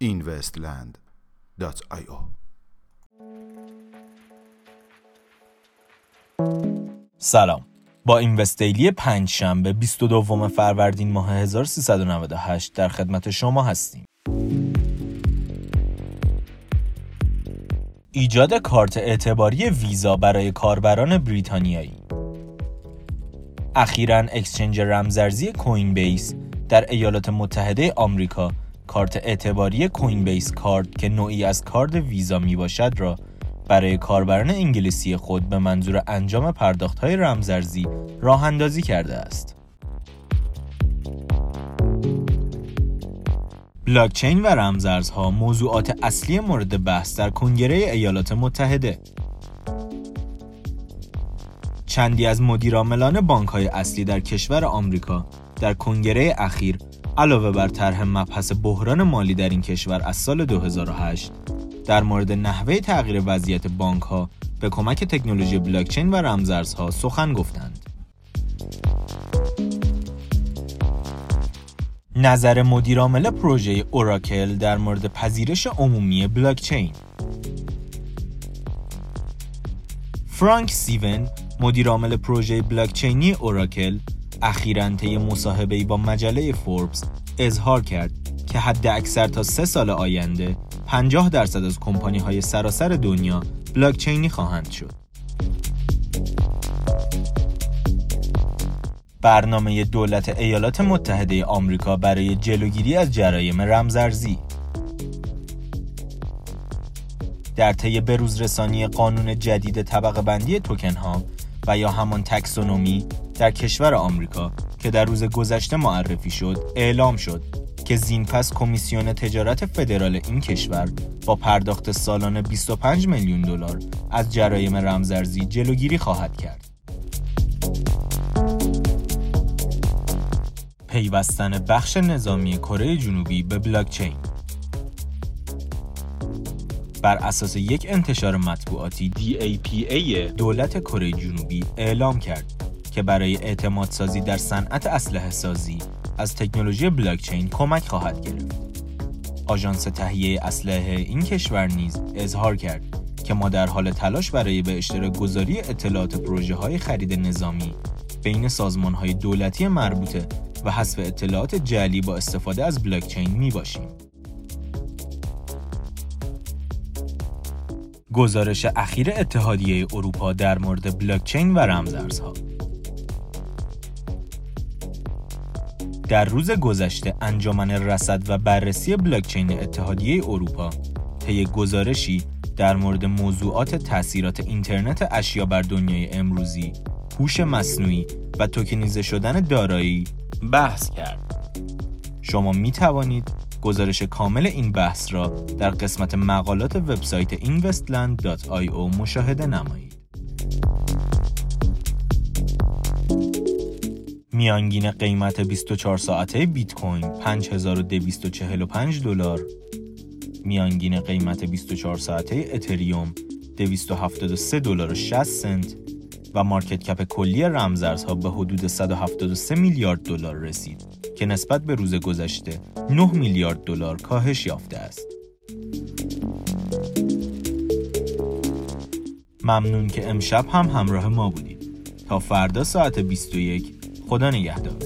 investland.io سلام. با این وستیلی پنج شنبه 22 فروردین ماه 1398 در خدمت شما هستیم. ایجاد کارت اعتباری ویزا برای کاربران بریتانیایی اخیرا اکسچنج رمزرزی کوین بیس در ایالات متحده آمریکا کارت اعتباری کوین بیس کارت که نوعی از کارد ویزا می باشد را برای کاربران انگلیسی خود به منظور انجام پرداخت های رمزرزی راه اندازی کرده است. بلاکچین و رمزارزها موضوعات اصلی مورد بحث در کنگره ایالات متحده چندی از مدیرعاملان بانک های اصلی در کشور آمریکا در کنگره اخیر علاوه بر طرح مبحث بحران مالی در این کشور از سال 2008 در مورد نحوه تغییر وضعیت بانک ها به کمک تکنولوژی بلاکچین و رمزارزها سخن گفتند. نظر مدیرعامل پروژه اوراکل در مورد پذیرش عمومی بلاکچین فرانک سیون مدیرعامل پروژه بلاکچینی اوراکل اخیرا طی مصاحبه‌ای با مجله فوربس اظهار کرد که حد اکثر تا سه سال آینده 50 درصد از کمپانی های سراسر دنیا بلاکچینی خواهند شد. برنامه دولت ایالات متحده آمریکا برای جلوگیری از جرایم رمزارزی در طی بروزرسانی قانون جدید طبقه بندی توکن ها و یا همان تکسونومی در کشور آمریکا که در روز گذشته معرفی شد اعلام شد که زینپس کمیسیون تجارت فدرال این کشور با پرداخت سالانه 25 میلیون دلار از جرایم رمزارزی جلوگیری خواهد کرد. پیوستن بخش نظامی کره جنوبی به بلاکچین بر اساس یک انتشار مطبوعاتی DAPA دولت کره جنوبی اعلام کرد که برای اعتماد سازی در صنعت اسلحه سازی از تکنولوژی بلاکچین کمک خواهد گرفت. آژانس تهیه اسلحه این کشور نیز اظهار کرد که ما در حال تلاش برای به اشتراک گذاری اطلاعات پروژه های خرید نظامی بین سازمان های دولتی مربوطه و حذف اطلاعات جعلی با استفاده از بلاکچین می باشیم. گزارش اخیر اتحادیه اروپا در مورد بلاکچین و رمزارزها در روز گذشته انجمن رصد و بررسی بلاکچین اتحادیه اروپا طی گزارشی در مورد موضوعات تاثیرات اینترنت اشیا بر دنیای امروزی، هوش مصنوعی و توکنیزه شدن دارایی بحث کرد. شما می توانید گزارش کامل این بحث را در قسمت مقالات وبسایت investland.io مشاهده نمایید. میانگین قیمت 24 ساعته بیت کوین 5245 دلار میانگین قیمت 24 ساعته اتریوم 273 دلار و 60 سنت و مارکت کپ کلی رمزارزها به حدود 173 میلیارد دلار رسید که نسبت به روز گذشته 9 میلیارد دلار کاهش یافته است. ممنون که امشب هم همراه ما بودید. تا فردا ساعت 21 خدا نگهدار